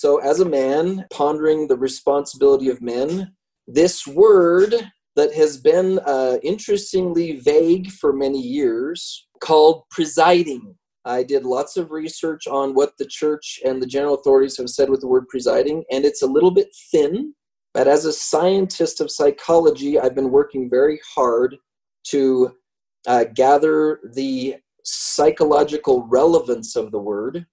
So, as a man, pondering the responsibility of men, this word that has been uh, interestingly vague for many years called presiding. I did lots of research on what the church and the general authorities have said with the word presiding, and it's a little bit thin. But as a scientist of psychology, I've been working very hard to uh, gather the psychological relevance of the word.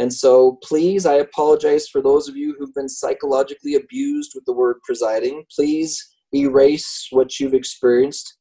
And so, please, I apologize for those of you who've been psychologically abused with the word presiding. Please erase what you've experienced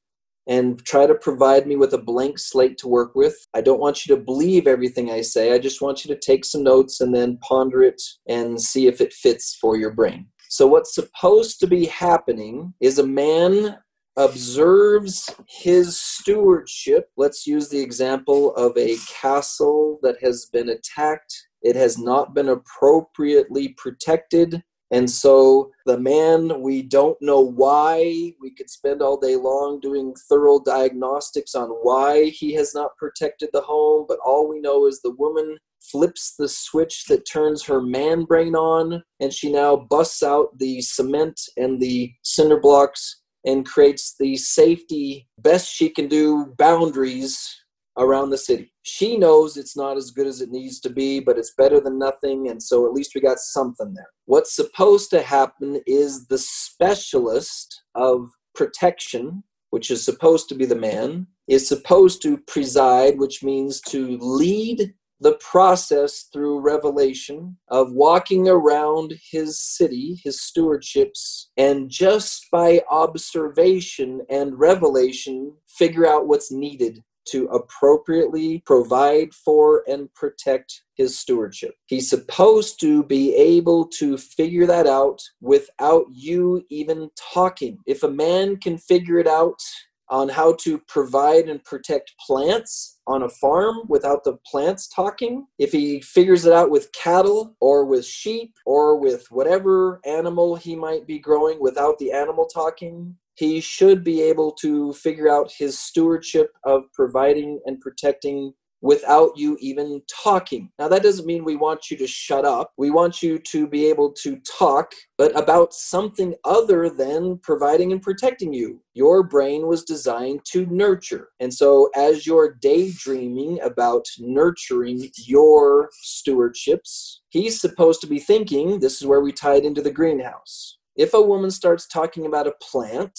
and try to provide me with a blank slate to work with. I don't want you to believe everything I say. I just want you to take some notes and then ponder it and see if it fits for your brain. So, what's supposed to be happening is a man observes his stewardship. Let's use the example of a castle that has been attacked. It has not been appropriately protected. And so the man, we don't know why. We could spend all day long doing thorough diagnostics on why he has not protected the home, but all we know is the woman flips the switch that turns her man brain on, and she now busts out the cement and the cinder blocks and creates the safety best she can do boundaries around the city. She knows it's not as good as it needs to be, but it's better than nothing, and so at least we got something there. What's supposed to happen is the specialist of protection, which is supposed to be the man, is supposed to preside, which means to lead the process through revelation of walking around his city, his stewardships, and just by observation and revelation, figure out what's needed to appropriately provide for and protect his stewardship. He's supposed to be able to figure that out without you even talking. If a man can figure it out on how to provide and protect plants on a farm without the plants talking. If he figures it out with cattle or with sheep or with whatever animal he might be growing without the animal talking, he should be able to figure out his stewardship of providing and protecting without you even talking. Now, that doesn't mean we want you to shut up. We want you to be able to talk, but about something other than providing and protecting you. Your brain was designed to nurture. And so, as you're daydreaming about nurturing your stewardships, he's supposed to be thinking this is where we tie it into the greenhouse. If a woman starts talking about a plant,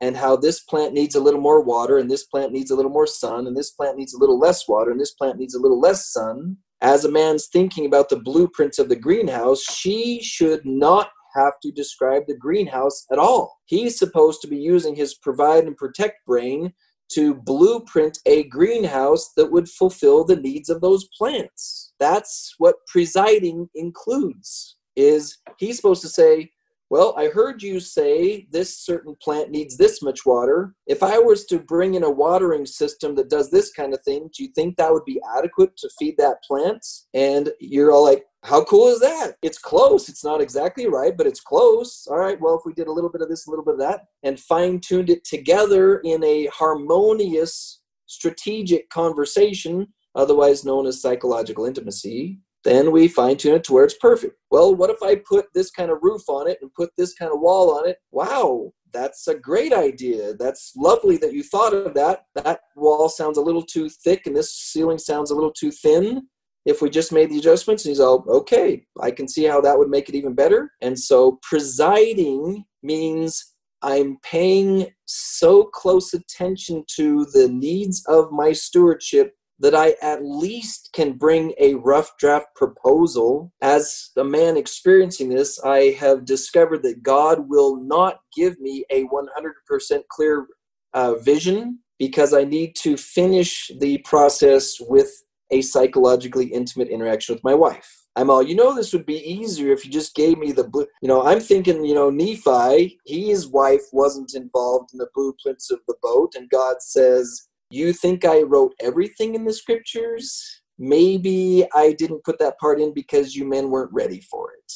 and how this plant needs a little more water and this plant needs a little more sun and this plant needs a little less water and this plant needs a little less sun as a man's thinking about the blueprints of the greenhouse she should not have to describe the greenhouse at all. He's supposed to be using his provide and protect brain to blueprint a greenhouse that would fulfill the needs of those plants. That's what presiding includes is he's supposed to say well, I heard you say this certain plant needs this much water. If I was to bring in a watering system that does this kind of thing, do you think that would be adequate to feed that plant? And you're all like, how cool is that? It's close. It's not exactly right, but it's close. All right, well, if we did a little bit of this, a little bit of that, and fine tuned it together in a harmonious, strategic conversation, otherwise known as psychological intimacy, then we fine tune it to where it's perfect. Well, what if I put this kind of roof on it and put this kind of wall on it? Wow, that's a great idea. That's lovely that you thought of that. That wall sounds a little too thick and this ceiling sounds a little too thin. If we just made the adjustments, and he's all, okay, I can see how that would make it even better. And so presiding means I'm paying so close attention to the needs of my stewardship that I at least can bring a rough draft proposal. As a man experiencing this, I have discovered that God will not give me a 100% clear uh, vision because I need to finish the process with a psychologically intimate interaction with my wife. I'm all, you know, this would be easier if you just gave me the blue. You know, I'm thinking, you know, Nephi, his wife wasn't involved in the blueprints of the boat, and God says, you think I wrote everything in the scriptures? Maybe I didn't put that part in because you men weren't ready for it.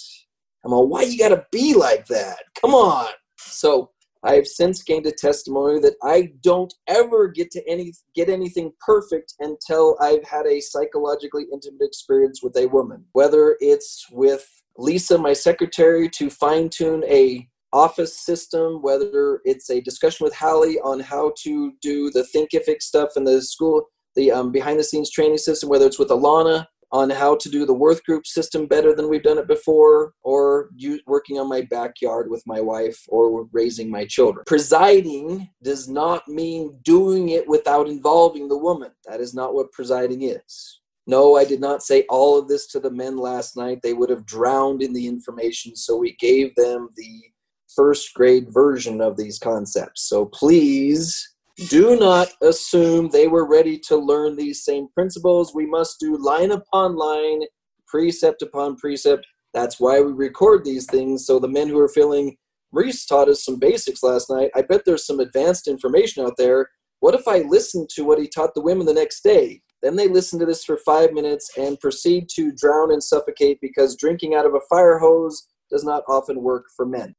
I'm all, why you gotta be like that? Come on. So I have since gained a testimony that I don't ever get to any get anything perfect until I've had a psychologically intimate experience with a woman. Whether it's with Lisa, my secretary, to fine tune a office system, whether it's a discussion with Hallie on how to do the Thinkific stuff in the school, the um, behind the scenes training system, whether it's with Alana on how to do the worth group system better than we've done it before, or you, working on my backyard with my wife, or raising my children. Presiding does not mean doing it without involving the woman. That is not what presiding is. No, I did not say all of this to the men last night. They would have drowned in the information, so we gave them the first grade version of these concepts. So please do not assume they were ready to learn these same principles. We must do line upon line, precept upon precept. That's why we record these things. So the men who are feeling, Reese taught us some basics last night. I bet there's some advanced information out there. What if I listen to what he taught the women the next day? Then they listen to this for five minutes and proceed to drown and suffocate because drinking out of a fire hose does not often work for men.